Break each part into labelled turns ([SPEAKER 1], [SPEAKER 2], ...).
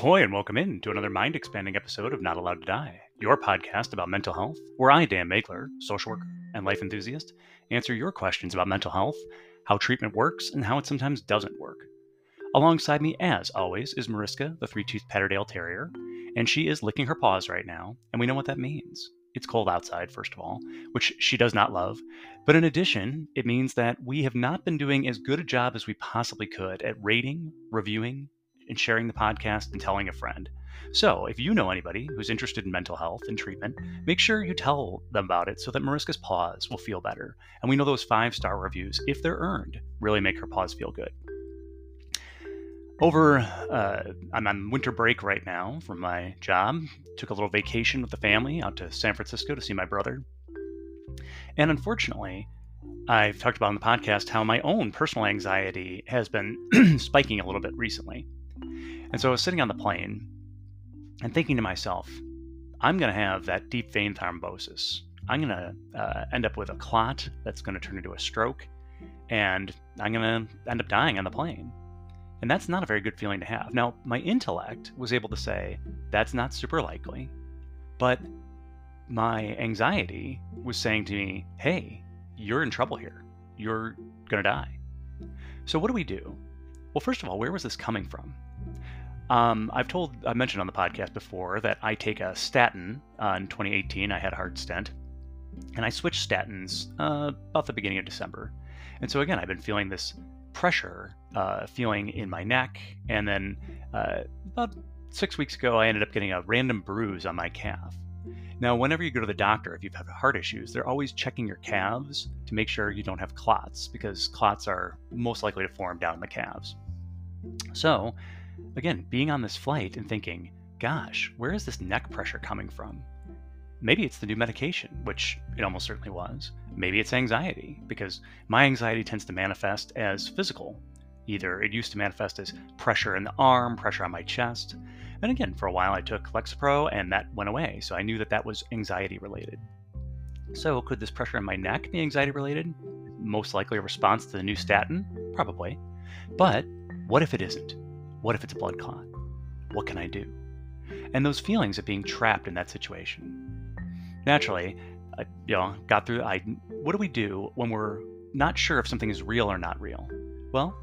[SPEAKER 1] Ahoy, and welcome in to another mind expanding episode of Not Allowed to Die, your podcast about mental health, where I, Dan Maigler, social worker and life enthusiast, answer your questions about mental health, how treatment works, and how it sometimes doesn't work. Alongside me, as always, is Mariska, the three toothed Patterdale Terrier, and she is licking her paws right now, and we know what that means. It's cold outside, first of all, which she does not love. But in addition, it means that we have not been doing as good a job as we possibly could at rating, reviewing, and sharing the podcast and telling a friend. So, if you know anybody who's interested in mental health and treatment, make sure you tell them about it so that Mariska's paws will feel better. And we know those five star reviews, if they're earned, really make her paws feel good. Over, uh, I'm on winter break right now from my job. Took a little vacation with the family out to San Francisco to see my brother. And unfortunately, I've talked about on the podcast how my own personal anxiety has been spiking a little bit recently. And so I was sitting on the plane and thinking to myself, I'm going to have that deep vein thrombosis. I'm going to uh, end up with a clot that's going to turn into a stroke, and I'm going to end up dying on the plane. And that's not a very good feeling to have. Now, my intellect was able to say, that's not super likely, but my anxiety was saying to me, hey, you're in trouble here. You're going to die. So, what do we do? Well, first of all, where was this coming from? Um, I've told, I mentioned on the podcast before that I take a statin. Uh, in 2018, I had a heart stent, and I switched statins uh, about the beginning of December. And so again, I've been feeling this pressure, uh, feeling in my neck, and then uh, about six weeks ago, I ended up getting a random bruise on my calf. Now, whenever you go to the doctor, if you've had heart issues, they're always checking your calves to make sure you don't have clots, because clots are most likely to form down in the calves. So, again, being on this flight and thinking, gosh, where is this neck pressure coming from? Maybe it's the new medication, which it almost certainly was. Maybe it's anxiety, because my anxiety tends to manifest as physical. Either it used to manifest as pressure in the arm, pressure on my chest. And again, for a while I took Lexapro and that went away, so I knew that that was anxiety related. So, could this pressure in my neck be anxiety related? Most likely a response to the new statin? Probably. But what if it isn't? What if it's a blood clot? What can I do? And those feelings of being trapped in that situation. Naturally, I, you know, got through. I what do we do when we're not sure if something is real or not real? Well,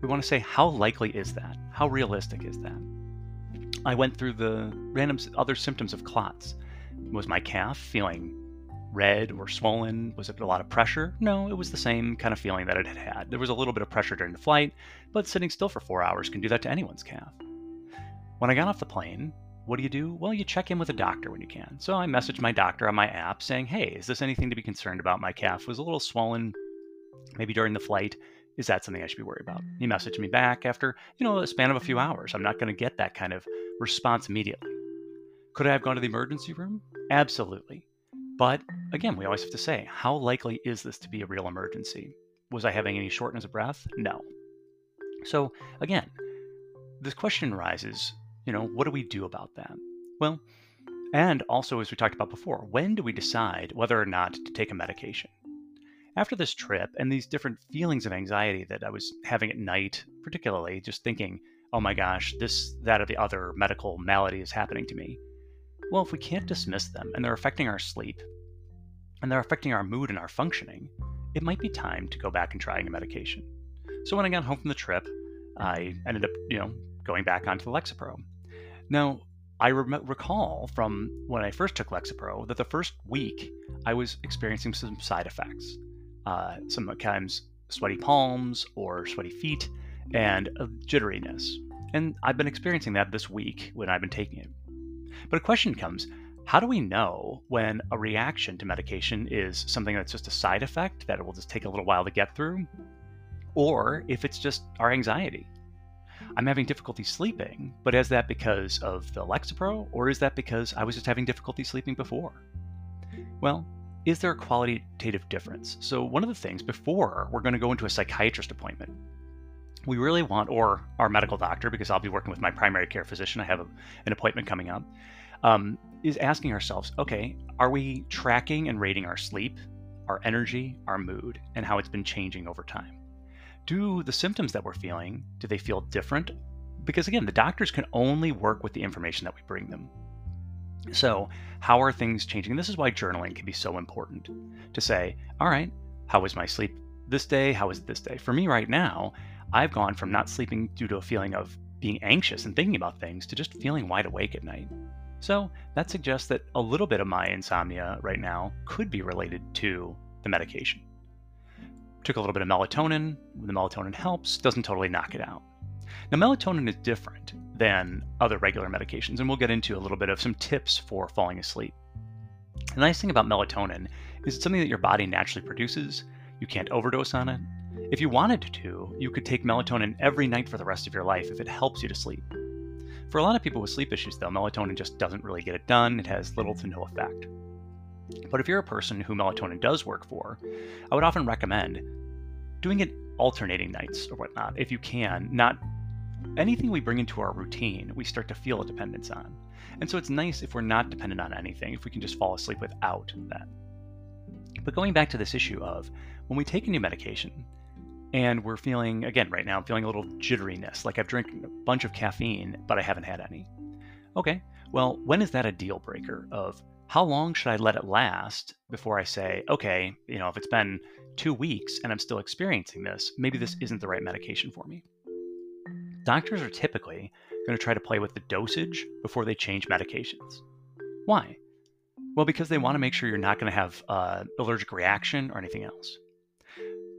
[SPEAKER 1] we want to say how likely is that? How realistic is that? I went through the random other symptoms of clots. Was my calf feeling red or swollen? Was it a lot of pressure? No, it was the same kind of feeling that it had had. There was a little bit of pressure during the flight, but sitting still for four hours can do that to anyone's calf. When I got off the plane, what do you do? Well, you check in with a doctor when you can. So I messaged my doctor on my app saying, hey, is this anything to be concerned about? My calf was a little swollen, maybe during the flight. Is that something I should be worried about? He messaged me back after, you know, a span of a few hours. I'm not going to get that kind of response immediately. Could I have gone to the emergency room? Absolutely. But again, we always have to say, how likely is this to be a real emergency? Was I having any shortness of breath? No. So again, this question arises, you know, what do we do about that? Well, and also, as we talked about before, when do we decide whether or not to take a medication? After this trip and these different feelings of anxiety that I was having at night, particularly just thinking, oh my gosh, this, that, or the other medical malady is happening to me, well, if we can't dismiss them and they're affecting our sleep and they're affecting our mood and our functioning, it might be time to go back and trying a medication. So when I got home from the trip, I ended up, you know, going back onto the Lexapro. Now, I re- recall from when I first took Lexapro that the first week I was experiencing some side effects. Uh, sometimes sweaty palms or sweaty feet and a jitteriness. And I've been experiencing that this week when I've been taking it. But a question comes how do we know when a reaction to medication is something that's just a side effect that it will just take a little while to get through, or if it's just our anxiety? I'm having difficulty sleeping, but is that because of the Lexapro, or is that because I was just having difficulty sleeping before? Well, is there a qualitative difference? So, one of the things before we're going to go into a psychiatrist appointment, we really want, or our medical doctor, because I'll be working with my primary care physician, I have a, an appointment coming up, um, is asking ourselves okay, are we tracking and rating our sleep, our energy, our mood, and how it's been changing over time? Do the symptoms that we're feeling, do they feel different because again, the doctors can only work with the information that we bring them. So, how are things changing? This is why journaling can be so important to say, all right, how was my sleep this day? How is it this day? For me right now, I've gone from not sleeping due to a feeling of being anxious and thinking about things to just feeling wide awake at night. So that suggests that a little bit of my insomnia right now could be related to the medication. Took a little bit of melatonin. The melatonin helps, doesn't totally knock it out. Now, melatonin is different than other regular medications, and we'll get into a little bit of some tips for falling asleep. The nice thing about melatonin is it's something that your body naturally produces. You can't overdose on it. If you wanted to, you could take melatonin every night for the rest of your life if it helps you to sleep. For a lot of people with sleep issues, though, melatonin just doesn't really get it done. It has little to no effect. But if you're a person who melatonin does work for, I would often recommend doing it alternating nights or whatnot, if you can, not anything we bring into our routine, we start to feel a dependence on. And so it's nice if we're not dependent on anything, if we can just fall asleep without that. But going back to this issue of when we take a new medication and we're feeling, again, right now, I'm feeling a little jitteriness, like I've drank a bunch of caffeine, but I haven't had any. Okay, well, when is that a deal breaker of how long should I let it last before I say, okay, you know, if it's been two weeks and I'm still experiencing this, maybe this isn't the right medication for me? Doctors are typically going to try to play with the dosage before they change medications. Why? Well, because they want to make sure you're not going to have uh, allergic reaction or anything else.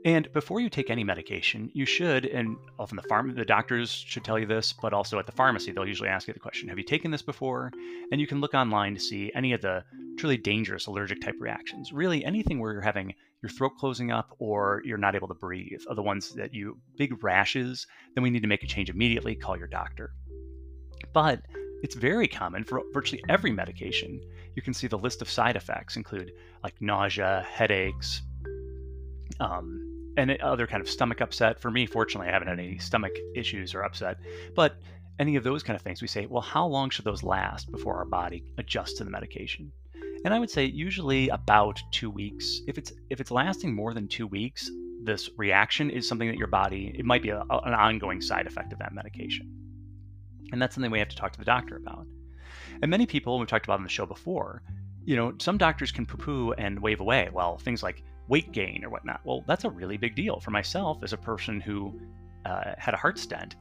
[SPEAKER 1] And before you take any medication, you should, and often the farm, the doctors should tell you this, but also at the pharmacy, they'll usually ask you the question, have you taken this before? And you can look online to see any of the truly dangerous allergic type reactions. Really anything where you're having your throat closing up or you're not able to breathe are the ones that you, big rashes, then we need to make a change immediately, call your doctor. But it's very common for virtually every medication. You can see the list of side effects include like nausea, headaches, um, and other kind of stomach upset. For me, fortunately, I haven't had any stomach issues or upset, but any of those kind of things, we say, well, how long should those last before our body adjusts to the medication? And I would say usually about two weeks. If it's if it's lasting more than two weeks, this reaction is something that your body it might be a, an ongoing side effect of that medication, and that's something we have to talk to the doctor about. And many people we've talked about on the show before, you know, some doctors can poo-poo and wave away. Well, things like weight gain or whatnot. Well, that's a really big deal for myself as a person who uh, had a heart stent.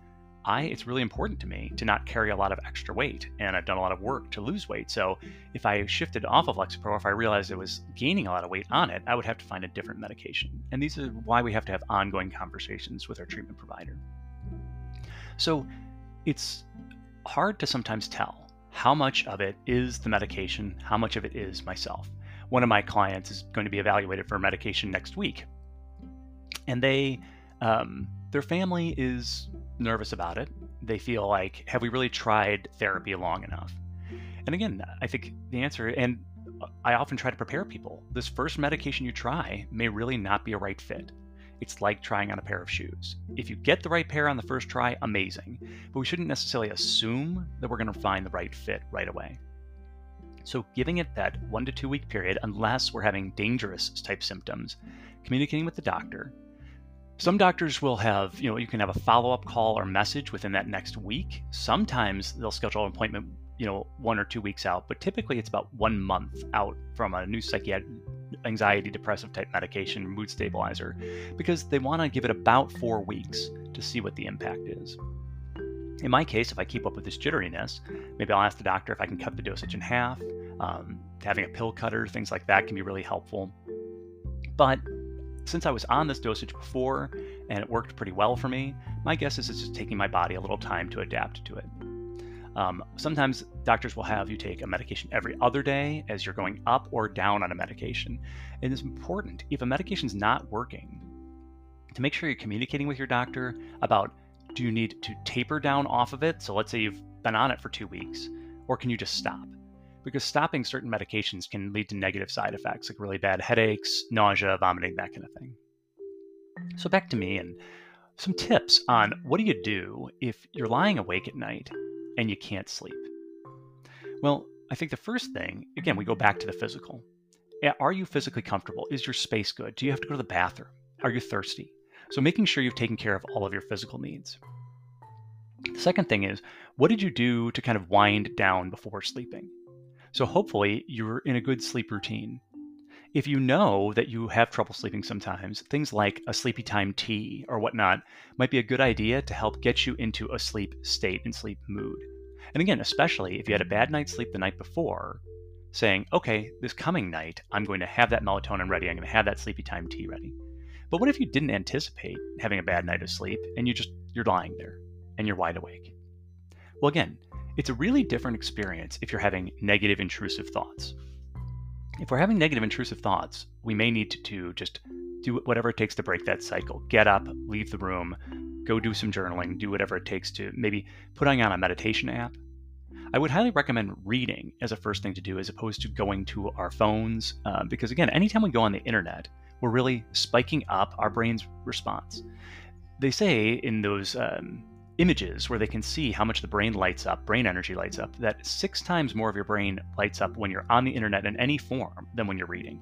[SPEAKER 1] I it's really important to me to not carry a lot of extra weight, and I've done a lot of work to lose weight. So if I shifted off of Lexapro, if I realized it was gaining a lot of weight on it, I would have to find a different medication. And these are why we have to have ongoing conversations with our treatment provider. So it's hard to sometimes tell how much of it is the medication, how much of it is myself one of my clients is going to be evaluated for medication next week, and they um, their family is nervous about it. They feel like, have we really tried therapy long enough? And again, I think the answer, and I often try to prepare people. This first medication you try may really not be a right fit. It's like trying on a pair of shoes. If you get the right pair on the first try, amazing. But we shouldn't necessarily assume that we're going to find the right fit right away. So, giving it that one to two week period, unless we're having dangerous type symptoms, communicating with the doctor. Some doctors will have, you know, you can have a follow up call or message within that next week. Sometimes they'll schedule an appointment, you know, one or two weeks out, but typically it's about one month out from a new psychiatric anxiety depressive type medication, mood stabilizer, because they want to give it about four weeks to see what the impact is. In my case, if I keep up with this jitteriness, maybe I'll ask the doctor if I can cut the dosage in half. Um, having a pill cutter, things like that can be really helpful. But since I was on this dosage before and it worked pretty well for me, my guess is it's just taking my body a little time to adapt to it. Um, sometimes doctors will have you take a medication every other day as you're going up or down on a medication. And it's important if a medication's not working to make sure you're communicating with your doctor about do you need to taper down off of it? So let's say you've been on it for two weeks, or can you just stop? Because stopping certain medications can lead to negative side effects like really bad headaches, nausea, vomiting, that kind of thing. So back to me and some tips on what do you do if you're lying awake at night and you can't sleep? Well, I think the first thing, again, we go back to the physical. Are you physically comfortable? Is your space good? Do you have to go to the bathroom? Are you thirsty? So making sure you've taken care of all of your physical needs. The second thing is, what did you do to kind of wind down before sleeping? So hopefully you're in a good sleep routine. If you know that you have trouble sleeping sometimes, things like a sleepy time tea or whatnot might be a good idea to help get you into a sleep state and sleep mood. And again, especially if you had a bad night's sleep the night before, saying, okay, this coming night, I'm going to have that melatonin ready, I'm going to have that sleepy time tea ready. But what if you didn't anticipate having a bad night of sleep and you just you're lying there and you're wide awake? Well, again, it's a really different experience if you're having negative intrusive thoughts. If we're having negative intrusive thoughts, we may need to, to just do whatever it takes to break that cycle. Get up, leave the room, go do some journaling, do whatever it takes to maybe putting on a meditation app. I would highly recommend reading as a first thing to do as opposed to going to our phones, uh, because again, anytime we go on the internet, we're really spiking up our brain's response. They say in those um, images where they can see how much the brain lights up, brain energy lights up, that six times more of your brain lights up when you're on the internet in any form than when you're reading.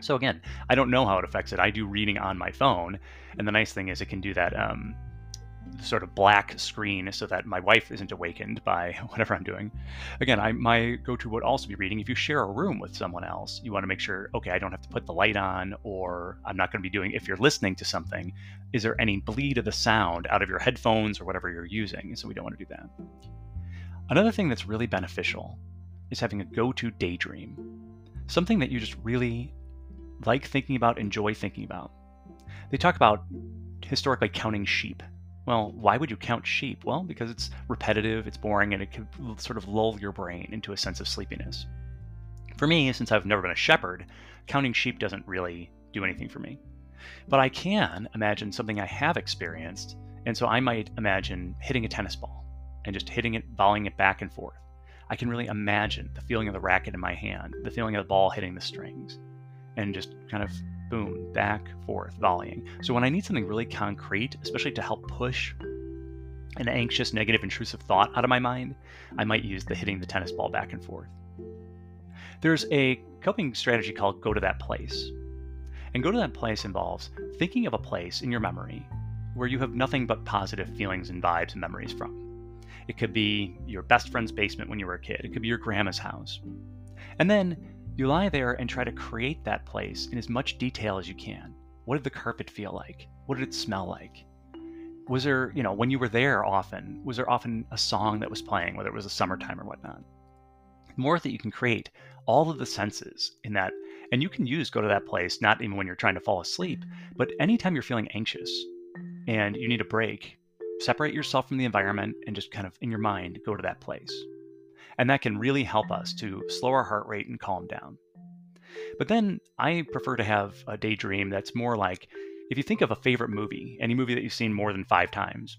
[SPEAKER 1] So again, I don't know how it affects it. I do reading on my phone, and the nice thing is it can do that um, sort of black screen so that my wife isn't awakened by whatever I'm doing. Again, I, my go-to would also be reading. If you share a room with someone else, you want to make sure, okay, I don't have to put the light on, or I'm not going to be doing. If you're listening to something, is there any bleed of the sound out of your headphones or whatever you're using? So we don't want to do that. Another thing that's really beneficial is having a go-to daydream, something that you just really like thinking about, enjoy thinking about. They talk about historically counting sheep well, why would you count sheep? Well, because it's repetitive, it's boring, and it can sort of lull your brain into a sense of sleepiness. For me, since I've never been a shepherd, counting sheep doesn't really do anything for me. But I can imagine something I have experienced, and so I might imagine hitting a tennis ball and just hitting it, volleying it back and forth. I can really imagine the feeling of the racket in my hand, the feeling of the ball hitting the strings, and just kind of boom, back, forth, volleying. So when I need something really concrete, especially to help push an anxious, negative, intrusive thought out of my mind, I might use the hitting the tennis ball back and forth. There's a coping strategy called go to that place. And go to that place involves thinking of a place in your memory where you have nothing but positive feelings and vibes and memories from. It could be your best friend's basement when you were a kid, it could be your grandma's house. And then you lie there and try to create that place in as much detail as you can. What did the carpet feel like? What did it smell like? Was there, you know, when you were there often, was there often a song that was playing, whether it was a summertime or whatnot? More that you can create all of the senses in that, and you can use go to that place, not even when you're trying to fall asleep, but anytime you're feeling anxious and you need a break, separate yourself from the environment and just kind of in your mind go to that place. And that can really help us to slow our heart rate and calm down. But then I prefer to have a daydream that's more like if you think of a favorite movie, any movie that you've seen more than five times,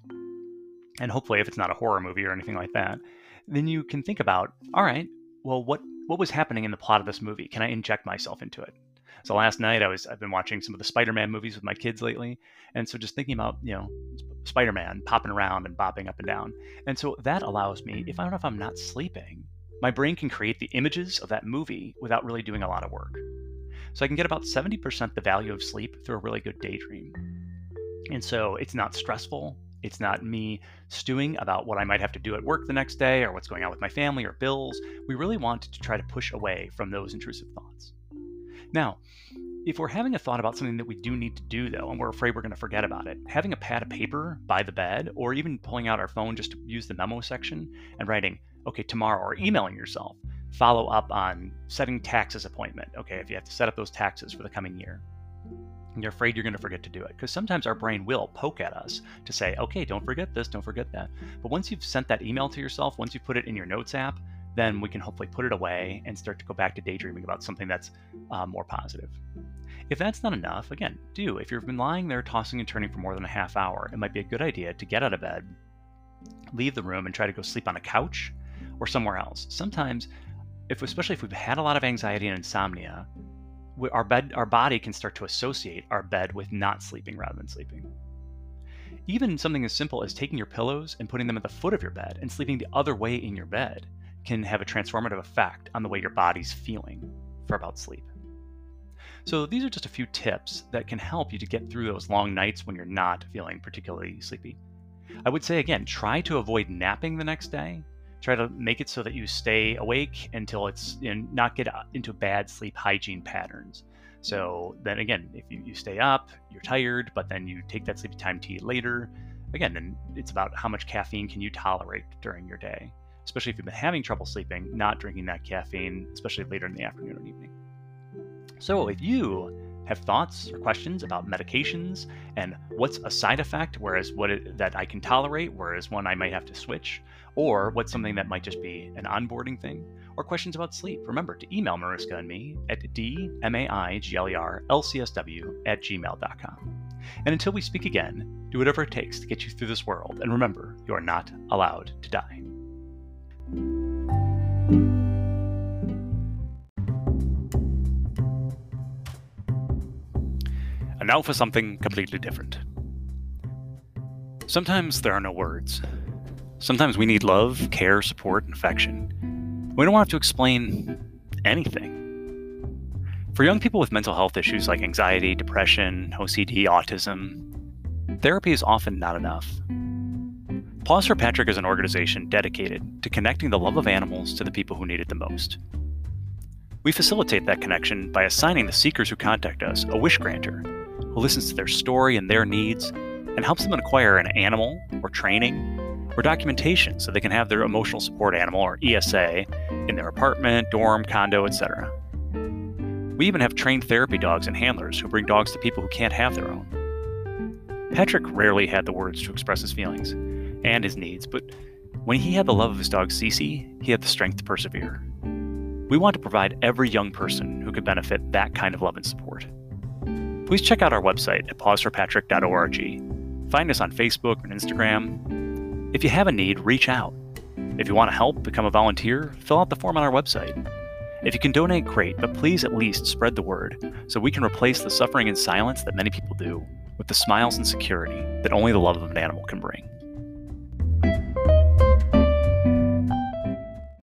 [SPEAKER 1] and hopefully if it's not a horror movie or anything like that, then you can think about, all right, well, what what was happening in the plot of this movie? Can I inject myself into it? So last night I was I've been watching some of the Spider-Man movies with my kids lately, and so just thinking about you know Spider-Man popping around and bopping up and down, and so that allows me if I don't know if I'm not sleeping, my brain can create the images of that movie without really doing a lot of work. So I can get about 70% the value of sleep through a really good daydream. And so it's not stressful. It's not me stewing about what I might have to do at work the next day or what's going on with my family or bills. We really want to try to push away from those intrusive thoughts. Now, if we're having a thought about something that we do need to do, though, and we're afraid we're going to forget about it, having a pad of paper by the bed, or even pulling out our phone just to use the memo section and writing, okay, tomorrow, or emailing yourself, follow up on setting taxes appointment. Okay, if you have to set up those taxes for the coming year. And you're afraid you're going to forget to do it. Because sometimes our brain will poke at us to say, okay, don't forget this, don't forget that. But once you've sent that email to yourself, once you put it in your notes app, then we can hopefully put it away and start to go back to daydreaming about something that's uh, more positive. If that's not enough, again, do. If you've been lying there tossing and turning for more than a half hour, it might be a good idea to get out of bed, leave the room, and try to go sleep on a couch or somewhere else. Sometimes, if especially if we've had a lot of anxiety and insomnia, we, our bed, our body can start to associate our bed with not sleeping rather than sleeping. Even something as simple as taking your pillows and putting them at the foot of your bed and sleeping the other way in your bed can have a transformative effect on the way your body's feeling for about sleep. So, these are just a few tips that can help you to get through those long nights when you're not feeling particularly sleepy. I would say again, try to avoid napping the next day. Try to make it so that you stay awake until it's know, not get uh, into bad sleep hygiene patterns. So then again, if you, you stay up, you're tired, but then you take that sleepy time to eat later, again, then it's about how much caffeine can you tolerate during your day, especially if you've been having trouble sleeping, not drinking that caffeine, especially later in the afternoon or evening. So if you have thoughts or questions about medications and what's a side effect, whereas what it, that I can tolerate, whereas one I might have to switch, or what's something that might just be an onboarding thing, or questions about sleep, remember to email Mariska and me at dmaiglrlcsw at gmail.com. And until we speak again, do whatever it takes to get you through this world, and remember, you are not allowed to die. And now for something completely different. Sometimes there are no words. Sometimes we need love, care, support, and affection. We don't have to explain anything. For young people with mental health issues like anxiety, depression, OCD, autism, therapy is often not enough. Paws for Patrick is an organization dedicated to connecting the love of animals to the people who need it the most. We facilitate that connection by assigning the seekers who contact us a wish granter who listens to their story and their needs and helps them acquire an animal or training or documentation so they can have their emotional support animal or ESA in their apartment, dorm, condo, etc. We even have trained therapy dogs and handlers who bring dogs to people who can't have their own. Patrick rarely had the words to express his feelings and his needs, but when he had the love of his dog Cece, he had the strength to persevere. We want to provide every young person who could benefit that kind of love and support. Please check out our website at pawsforpatrick.org. Find us on Facebook and Instagram, if you have a need, reach out. If you want to help become a volunteer, fill out the form on our website. If you can donate, great, but please at least spread the word so we can replace the suffering and silence that many people do with the smiles and security that only the love of an animal can bring you